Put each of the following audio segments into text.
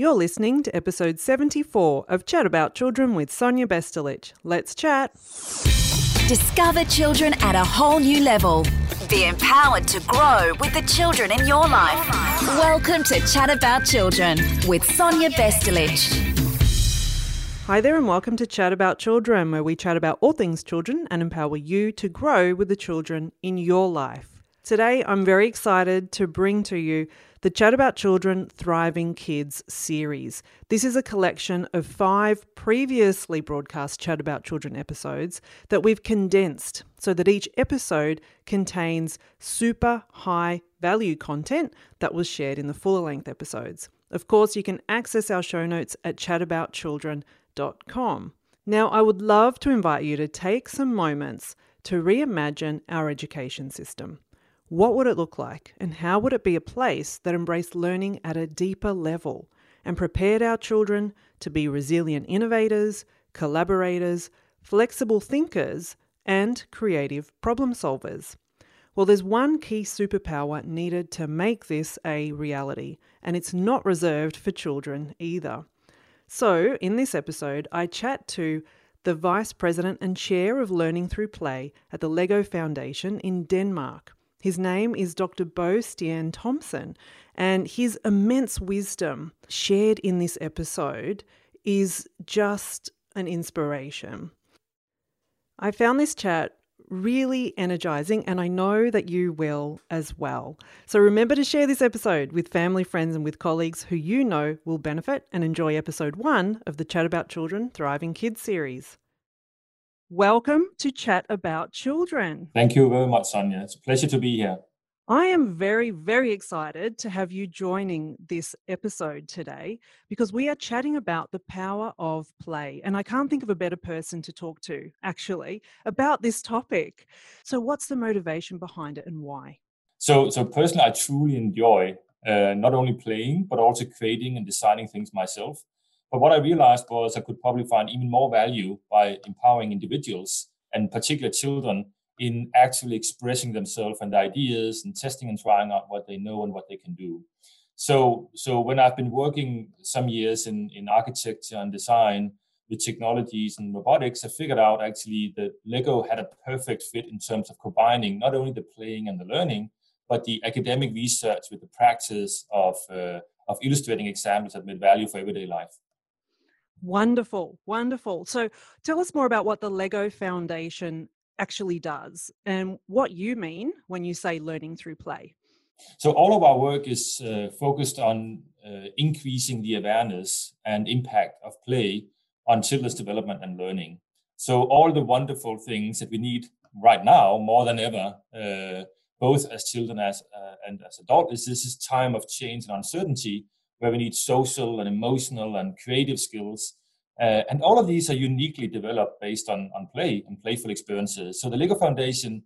You're listening to episode 74 of Chat About Children with Sonia Bestelich. Let's chat. Discover children at a whole new level. Be empowered to grow with the children in your life. Welcome to Chat About Children with Sonia Bestelich. Hi there, and welcome to Chat About Children, where we chat about all things children and empower you to grow with the children in your life. Today, I'm very excited to bring to you the Chat About Children Thriving Kids series. This is a collection of five previously broadcast Chat About Children episodes that we've condensed so that each episode contains super high value content that was shared in the fuller length episodes. Of course, you can access our show notes at chataboutchildren.com. Now, I would love to invite you to take some moments to reimagine our education system. What would it look like, and how would it be a place that embraced learning at a deeper level and prepared our children to be resilient innovators, collaborators, flexible thinkers, and creative problem solvers? Well, there's one key superpower needed to make this a reality, and it's not reserved for children either. So, in this episode, I chat to the Vice President and Chair of Learning Through Play at the LEGO Foundation in Denmark. His name is Dr. Bo Stjerne Thomsen, and his immense wisdom shared in this episode is just an inspiration. I found this chat really energizing, and I know that you will as well. So remember to share this episode with family, friends, and with colleagues who you know will benefit and enjoy episode one of the Chat About Children Thriving Kids series. Welcome to Chat About Children. Thank you very much, Sonia. It's a pleasure to be here. I am very, very excited to have you joining this episode today because we are chatting about the power of play. And I can't think of a better person to talk to, actually, about this topic. So, what's the motivation behind it and why? So, so personally, I truly enjoy uh, not only playing, but also creating and designing things myself. But what I realized was I could probably find even more value by empowering individuals and particular children in actually expressing themselves and ideas and testing and trying out what they know and what they can do. So, so when I've been working some years in, in architecture and design with technologies and robotics, I figured out actually that Lego had a perfect fit in terms of combining not only the playing and the learning, but the academic research with the practice of, uh, of illustrating examples that made value for everyday life. Wonderful, wonderful. So tell us more about what the Lego Foundation actually does and what you mean when you say learning through play. So all of our work is uh, focused on uh, increasing the awareness and impact of play on children's development and learning. So all the wonderful things that we need right now more than ever, uh, both as children as uh, and as adults, is this is time of change and uncertainty where we need social and emotional and creative skills. Uh, and all of these are uniquely developed based on, on play and playful experiences. So the LEGO Foundation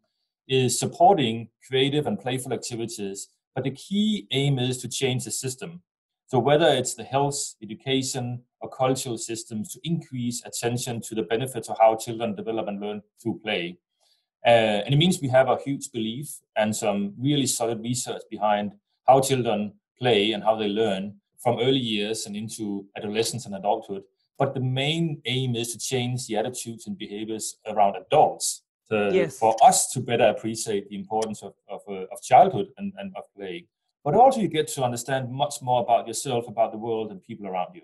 is supporting creative and playful activities, but the key aim is to change the system. So whether it's the health, education, or cultural systems to increase attention to the benefits of how children develop and learn through play. Uh, and it means we have a huge belief and some really solid research behind how children play and how they learn from early years and into adolescence and adulthood. But the main aim is to change the attitudes and behaviors around adults to, yes. for us to better appreciate the importance of, of, uh, of childhood and, and of play. But also, you get to understand much more about yourself, about the world, and people around you.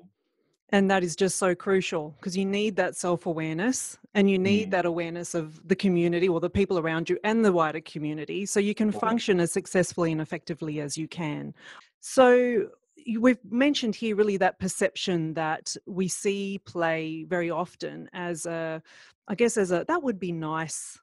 And that is just so crucial because you need that self awareness and you need mm. that awareness of the community or the people around you and the wider community so you can function as successfully and effectively as you can. So, we've mentioned here really that perception that we see play very often as a i guess as a that would be nice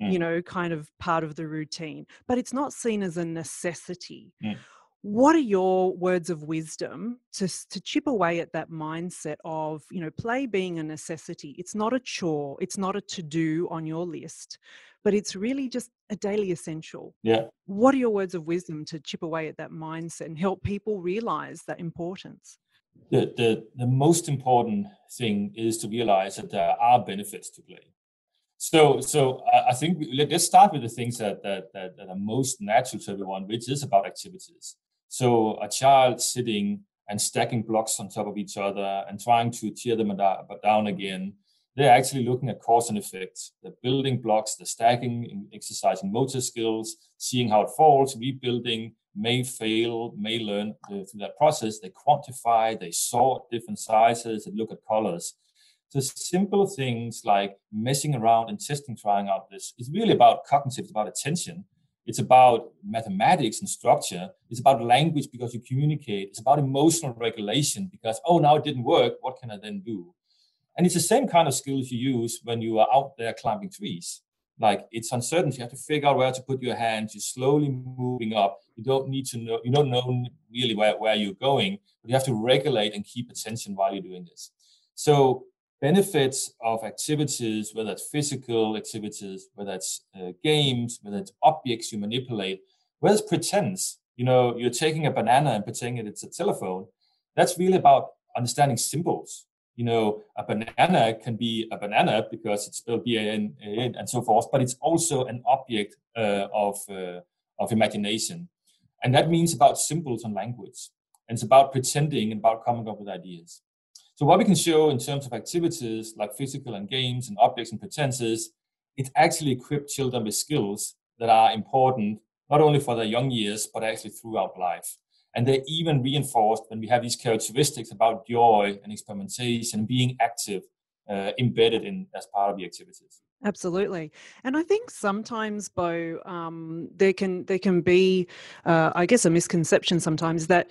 mm. you know kind of part of the routine but it's not seen as a necessity mm. What are your words of wisdom to to chip away at that mindset of you know play being a necessity it's not a chore it's not a to do on your list but it's really just a daily essential. Yeah. What are your words of wisdom to chip away at that mindset and help people realize that importance? The, the, the most important thing is to realize that there are benefits to play. So, so I think let's start with the things that, that, that, that are most natural to everyone, which is about activities. So, a child sitting and stacking blocks on top of each other and trying to tear them down again. They're actually looking at cause and effect. The building blocks, the stacking, exercising motor skills, seeing how it falls, rebuilding, may fail, may learn uh, through that process. They quantify, they sort different sizes, they look at colors. So simple things like messing around and testing, trying out this is really about cognitive, it's about attention. It's about mathematics and structure. It's about language because you communicate. It's about emotional regulation because, oh, now it didn't work. What can I then do? And it's the same kind of skills you use when you are out there climbing trees. Like it's uncertainty. You have to figure out where to put your hands. You're slowly moving up. You don't need to know, you don't know really where, where you're going, but you have to regulate and keep attention while you're doing this. So benefits of activities, whether it's physical activities, whether it's uh, games, whether it's objects you manipulate, whether it's pretense, you know, you're taking a banana and pretending it's a telephone. That's really about understanding symbols. You know, a banana can be a banana because it's spelled B-A-N and so forth, but it's also an object uh, of, uh, of imagination. And that means about symbols and language. And it's about pretending and about coming up with ideas. So what we can show in terms of activities like physical and games and objects and pretenses, it actually equipped children with skills that are important not only for their young years, but actually throughout life. And they're even reinforced when we have these characteristics about joy and experimentation and being active uh, embedded in as part of the activities. Absolutely, and I think sometimes, Bo, um, there can there can be, uh, I guess, a misconception sometimes that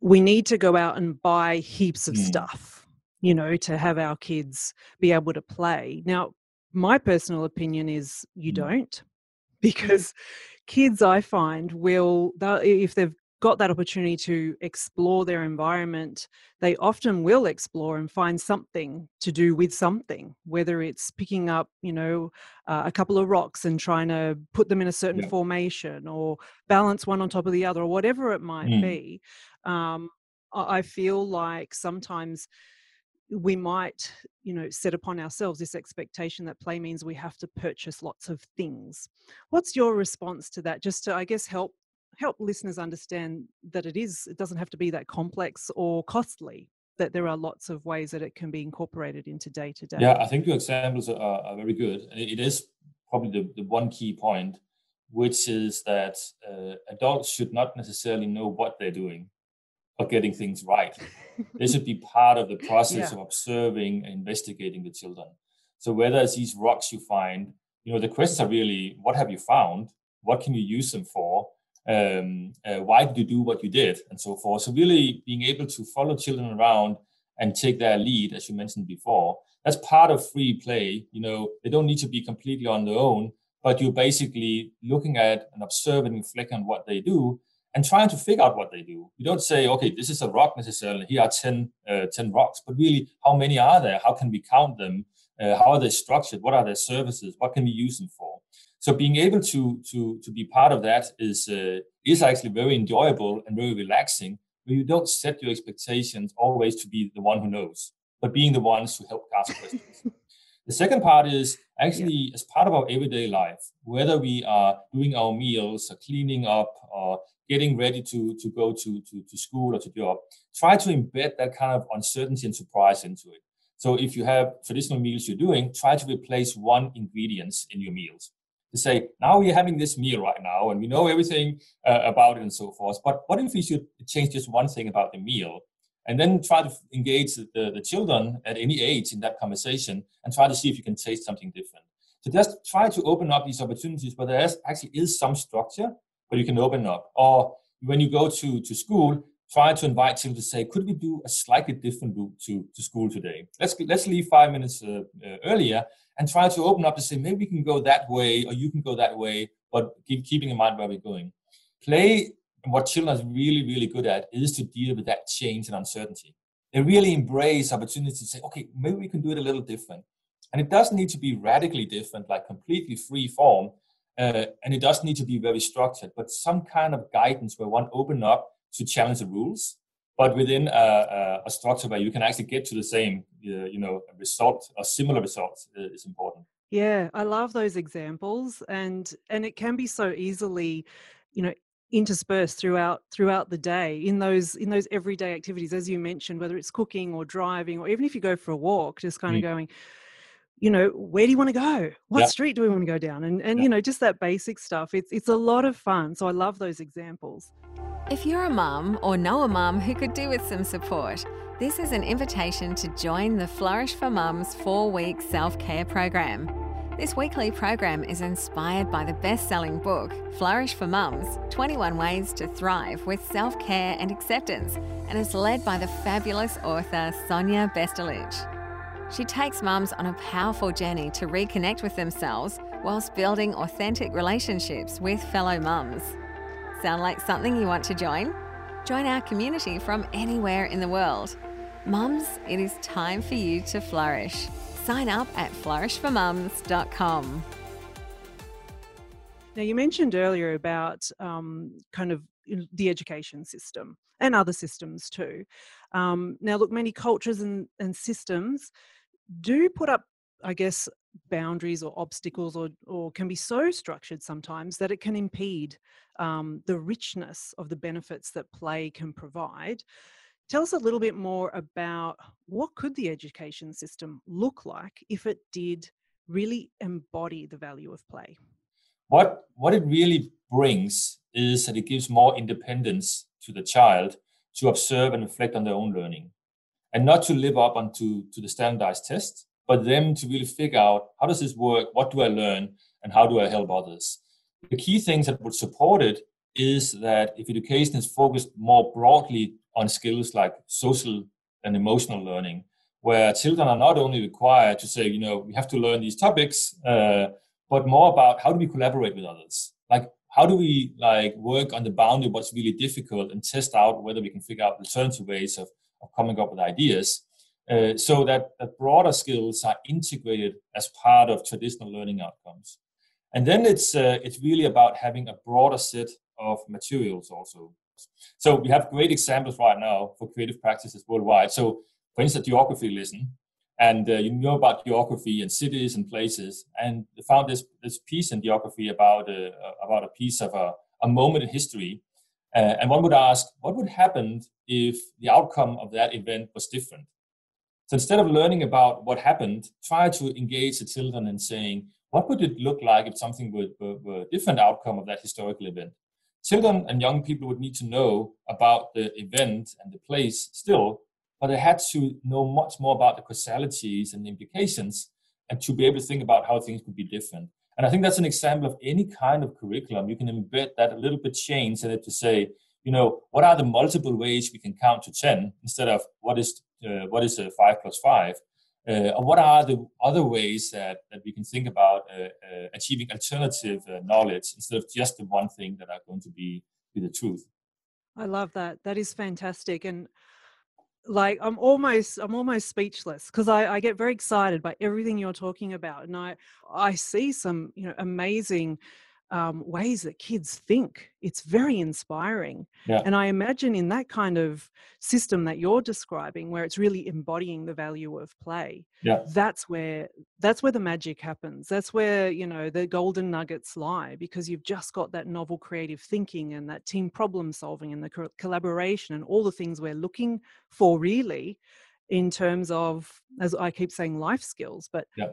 we need to go out and buy heaps of mm. stuff you know, to have our kids be able to play. Now, my personal opinion is you mm. don't, because kids, I find, will, if they've got that opportunity to explore their environment, they often will explore and find something to do with something, whether it's picking up, you know, uh, a couple of rocks and trying to put them in a certain yeah. formation or balance one on top of the other or whatever it might mm. be. Um, I feel like sometimes we might you know set upon ourselves this expectation that play means we have to purchase lots of things. What's your response to that? Just to i guess help help listeners understand that it is it doesn't have to be that complex or costly that there are lots of ways that it can be incorporated into day to day yeah i think your examples are, are very good it is probably the, the one key point which is that uh, adults should not necessarily know what they're doing of getting things right. they should be part of the process yeah. of observing and investigating the children. So whether it's these rocks you find, you know, the questions are really, what have you found? What can you use them for? Um, uh, why did you do what you did? And so forth. So really being able to follow children around and take their lead, as you mentioned before, that's part of free play. You know, they don't need to be completely on their own, but you're basically looking at and observing and reflecting on what they do and trying to figure out what they do. You don't say, okay, this is a rock necessarily. Here are 10, uh, 10 rocks, but really, how many are there? How can we count them? Uh, how are they structured? What are their services? What can we use them for? So being able to to to be part of that is uh, is actually very enjoyable and very relaxing. Where you don't set your expectations always to be the one who knows, but being the ones who help ask questions. the second part is actually yeah. as part of our everyday life, whether we are doing our meals or cleaning up or getting ready to, to go to, to, to school or to job, try to embed that kind of uncertainty and surprise into it. So if you have traditional meals you're doing, try to replace one ingredient in your meals. To say, now we're having this meal right now and we know everything uh, about it and so forth. But what if we should change just one thing about the meal and then try to engage the, the children at any age in that conversation and try to see if you can taste something different. So just try to open up these opportunities where there actually is some structure but you can open up. Or when you go to, to school, try to invite children to say, could we do a slightly different route to, to school today? Let's, let's leave five minutes uh, uh, earlier and try to open up to say, maybe we can go that way or you can go that way, but keep, keeping in mind where we're going. Play, what children are really, really good at is to deal with that change and uncertainty. They really embrace opportunities to say, okay, maybe we can do it a little different. And it doesn't need to be radically different, like completely free form, uh, and it doesn't need to be very structured, but some kind of guidance where one open up to challenge the rules, but within a, a, a structure where you can actually get to the same, uh, you know, result or similar results uh, is important. Yeah, I love those examples, and and it can be so easily, you know, interspersed throughout throughout the day in those in those everyday activities as you mentioned whether it's cooking or driving or even if you go for a walk just kind mm. of going you know where do you want to go what yep. street do we want to go down and and yep. you know just that basic stuff it's it's a lot of fun so i love those examples if you're a mum or know a mum who could do with some support this is an invitation to join the flourish for mums four week self-care program this weekly program is inspired by the best selling book, Flourish for Mums 21 Ways to Thrive with Self Care and Acceptance, and is led by the fabulous author Sonia Bestelich. She takes mums on a powerful journey to reconnect with themselves whilst building authentic relationships with fellow mums. Sound like something you want to join? Join our community from anywhere in the world. Mums, it is time for you to flourish. Sign up at flourishformums.com. Now, you mentioned earlier about um, kind of the education system and other systems too. Um, now, look, many cultures and, and systems do put up, I guess, boundaries or obstacles or, or can be so structured sometimes that it can impede um, the richness of the benefits that play can provide Tell us a little bit more about what could the education system look like if it did really embody the value of play? What what it really brings is that it gives more independence to the child to observe and reflect on their own learning and not to live up onto to the standardized test, but them to really figure out how does this work, what do I learn, and how do I help others. The key things that would support it is that if education is focused more broadly on skills like social and emotional learning, where children are not only required to say, you know, we have to learn these topics, uh, but more about how do we collaborate with others? Like, how do we like work on the boundary of what's really difficult and test out whether we can figure out alternative ways of, of coming up with ideas? Uh, so that, that broader skills are integrated as part of traditional learning outcomes. And then it's uh, it's really about having a broader set of materials also. So we have great examples right now for creative practices worldwide. So for instance, geography lesson, and uh, you know about geography and cities and places, and found this this piece in geography about a, about a piece of a, a moment in history. Uh, and one would ask, what would happen if the outcome of that event was different? So instead of learning about what happened, try to engage the children in saying, what would it look like if something were, were, were a different outcome of that historical event? children and young people would need to know about the event and the place still, but they had to know much more about the causalities and the implications and to be able to think about how things could be different. And I think that's an example of any kind of curriculum. You can embed that a little bit change in it to say, you know, what are the multiple ways we can count to 10 instead of what is, uh, what is a 5 plus 5? Uh, what are the other ways that, that we can think about uh, uh, achieving alternative uh, knowledge instead of just the one thing that are going to be, be the truth? I love that. That is fantastic. And like i'm almost i'm almost speechless because I, I get very excited by everything you're talking about and i i see some you know amazing um, ways that kids think. It's very inspiring. Yeah. And I imagine in that kind of system that you're describing, where it's really embodying the value of play, yeah. that's where that's where the magic happens. That's where you know the golden nuggets lie because you've just got that novel creative thinking and that team problem solving and the co- collaboration and all the things we're looking for really in terms of as i keep saying life skills but yeah.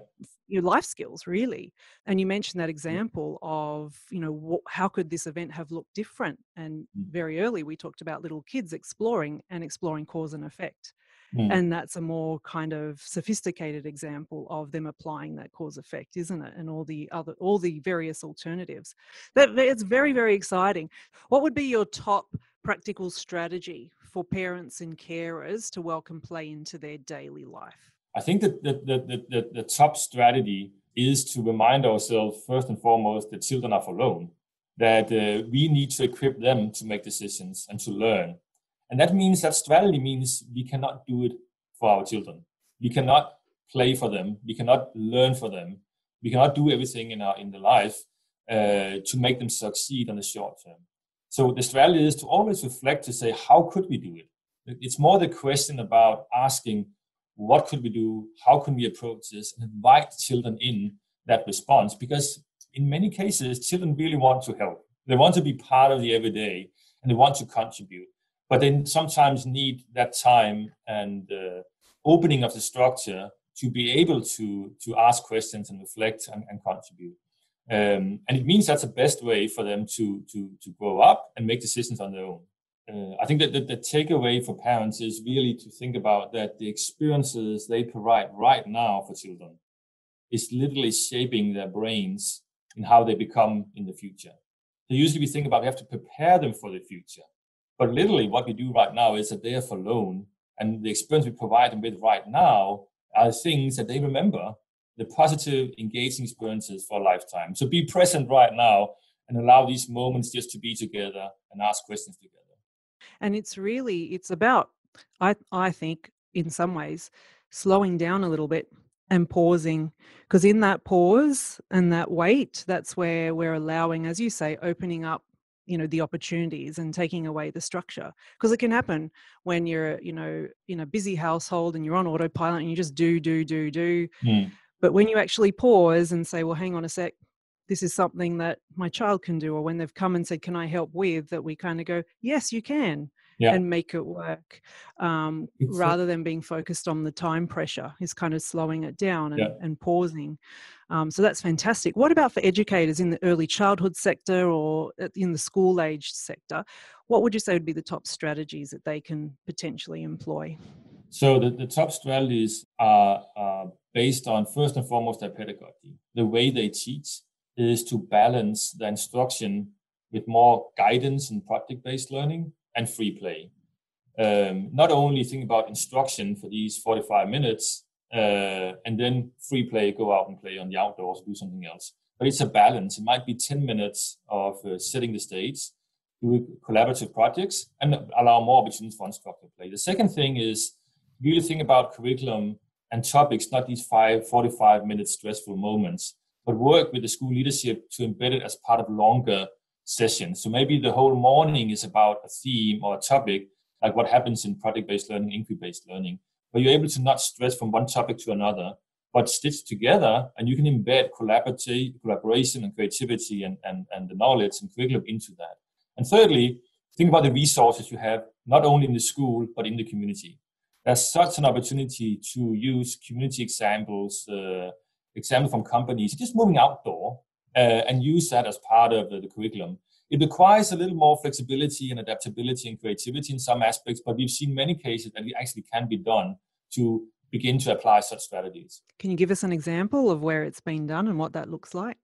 Your life skills really. And you mentioned that example of you know how could this event have looked different? And mm. very early we talked about little kids exploring and exploring cause and effect. Mm. and that's a more kind of sophisticated example of them applying that cause effect isn't it? And all the other all the various alternatives. That it's very very exciting. What would be your top practical strategy for parents and carers to welcome play into their daily life? I think that the, the, the, the, top strategy is to remind ourselves, first and foremost, that children are for alone, that uh, we need to equip them to make decisions and to learn. And that means that strategy means we cannot do it for our children. We cannot play for them. We cannot learn for them. We cannot do everything in our in the life uh, to make them succeed on the short term. So the strategy is to always reflect to say, how could we do it? It's more the question about asking, what could we do? How can we approach this? And invite children in that response because in many cases, children really want to help. They want to be part of the everyday and they want to contribute. But they sometimes need that time and uh, opening of the structure to be able to, to ask questions and reflect and, and contribute. Um, and it means that's the best way for them to, to, to grow up and make decisions on their own. Uh, I think that the, the takeaway for parents is really to think about that the experiences they provide right now for children is literally shaping their brains in how they become in the future. So usually we think about we have to prepare them for the future. But literally what we do right now is that they are for loan and the experience we provide them with right now are things that they remember, the positive engaging experiences for a lifetime. So be present right now and allow these moments just to be together and ask questions together. And it's really it's about I I think in some ways slowing down a little bit and pausing because in that pause and that wait that's where we're allowing as you say opening up you know the opportunities and taking away the structure because it can happen when you're you know in a busy household and you're on autopilot and you just do do do do mm. but when you actually pause and say well hang on a sec this is something that my child can do or when they've come and said can i help with that we kind of go yes you can yeah. and make it work um, rather than being focused on the time pressure is kind of slowing it down and, yeah. and pausing um, so that's fantastic what about for educators in the early childhood sector or in the school age sector what would you say would be the top strategies that they can potentially employ so the, the top strategies are, are based on first and foremost their pedagogy the way they teach is to balance the instruction with more guidance and project-based learning and free play. Um, not only think about instruction for these 45 minutes uh, and then free play, go out and play on the outdoors, do something else. But it's a balance. It might be 10 minutes of uh, setting the stage, do collaborative projects, and allow more opportunities for unstructured play. The second thing is really think about curriculum and topics, not these five, 45 minute stressful moments, but work with the school leadership to embed it as part of longer session. So maybe the whole morning is about a theme or a topic, like what happens in project-based learning, inquiry-based learning, where you're able to not stress from one topic to another, but stitch together and you can embed collaborative, collaboration and creativity and, and, and the knowledge and curriculum into that. And thirdly, think about the resources you have, not only in the school, but in the community. There's such an opportunity to use community examples, uh, examples from companies, just moving outdoor and use that as part of the, the, curriculum. It requires a little more flexibility and adaptability and creativity in some aspects, but we've seen many cases that it actually can be done to begin to apply such strategies. Can you give us an example of where it's been done and what that looks like?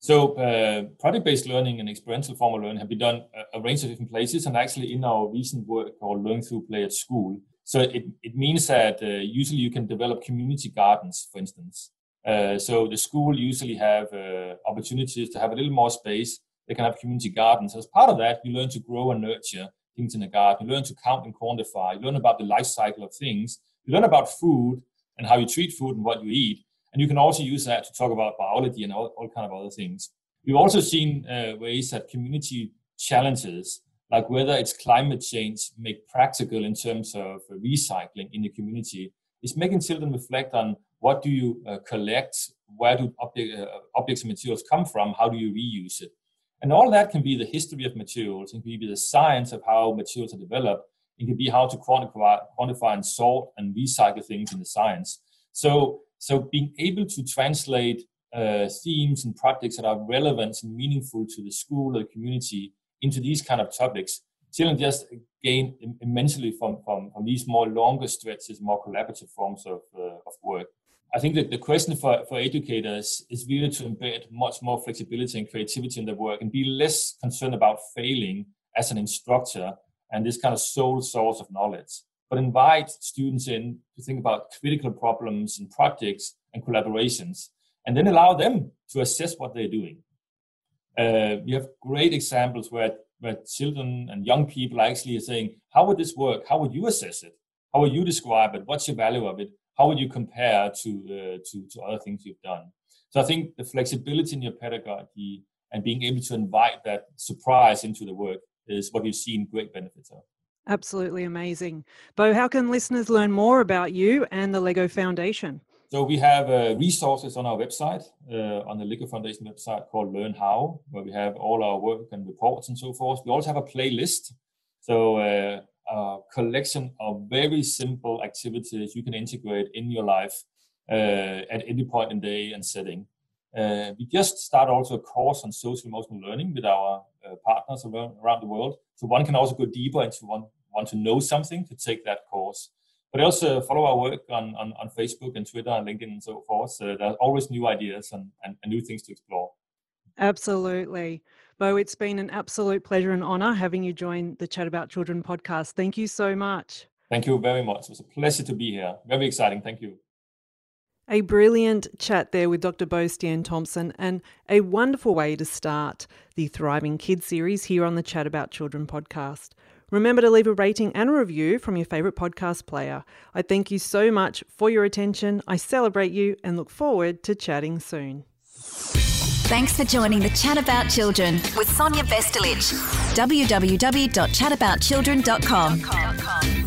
So, uh, project-based learning and experiential formal learning have been done a, a, range of different places, and actually in our recent work called Learn Through Play at School. So it, it means that uh, usually you can develop community gardens, for instance, uh, so the school usually have uh, opportunities to have a little more space. They can have community gardens. As part of that, you learn to grow and nurture things in the garden. You learn to count and quantify. You learn about the life cycle of things. You learn about food and how you treat food and what you eat. And you can also use that to talk about biology and all, all kind of other things. We've also seen uh, ways that community challenges, like whether it's climate change, make practical in terms of recycling in the community, is making children reflect on what do you uh, collect? Where do uh, objects and materials come from? How do you reuse it? And all that can be the history of materials, and can be the science of how materials are developed. It can be how to quantify, quantify and sort and recycle things in the science. So, so being able to translate uh, themes and projects that are relevant and meaningful to the school or the community into these kind of topics, children just gain immensely from, from, from these more longer stretches, more collaborative forms of, uh, of work. I think that the question for, for educators is really to embed much more flexibility and creativity in their work and be less concerned about failing as an instructor and this kind of sole source of knowledge, but invite students in to think about critical problems and projects and collaborations, and then allow them to assess what they're doing. Uh, we have great examples where, where children and young people actually are saying, How would this work? How would you assess it? How would you describe it? What's your value of it? How would you compare to, uh, to, to other things you've done? So I think the flexibility in your pedagogy and being able to invite that surprise into the work is what we've seen great benefits of. Absolutely amazing. Bo, how can listeners learn more about you and the Lego Foundation? So we have uh, resources on our website, uh, on the Lego Foundation website called Learn How, where we have all our work and reports and so forth. We also have a playlist. So uh, a collection of very simple activities you can integrate in your life uh, at any point in the day and setting. Uh, we just start also a course on social emotional learning with our uh, partners around, around the world. So one can also go deeper into one want to know something to take that course. But also follow our work on, on, on Facebook and Twitter and LinkedIn and so forth. So there are always new ideas and, and, and new things to explore. Absolutely. Bo, it's been an absolute pleasure and honor having you join the Chat About Children podcast. Thank you so much. Thank you very much. It was a pleasure to be here. Very exciting. Thank you. A brilliant chat there with Dr. Bo Stjerne Thomsen, and a wonderful way to start the Thriving Kids series here on the Chat About Children podcast. Remember to leave a rating and a review from your favourite podcast player. I thank you so much for your attention. I celebrate you and look forward to chatting soon. Thanks for joining the Chat About Children with Sonia Vestolich. www.chataboutchildren.com.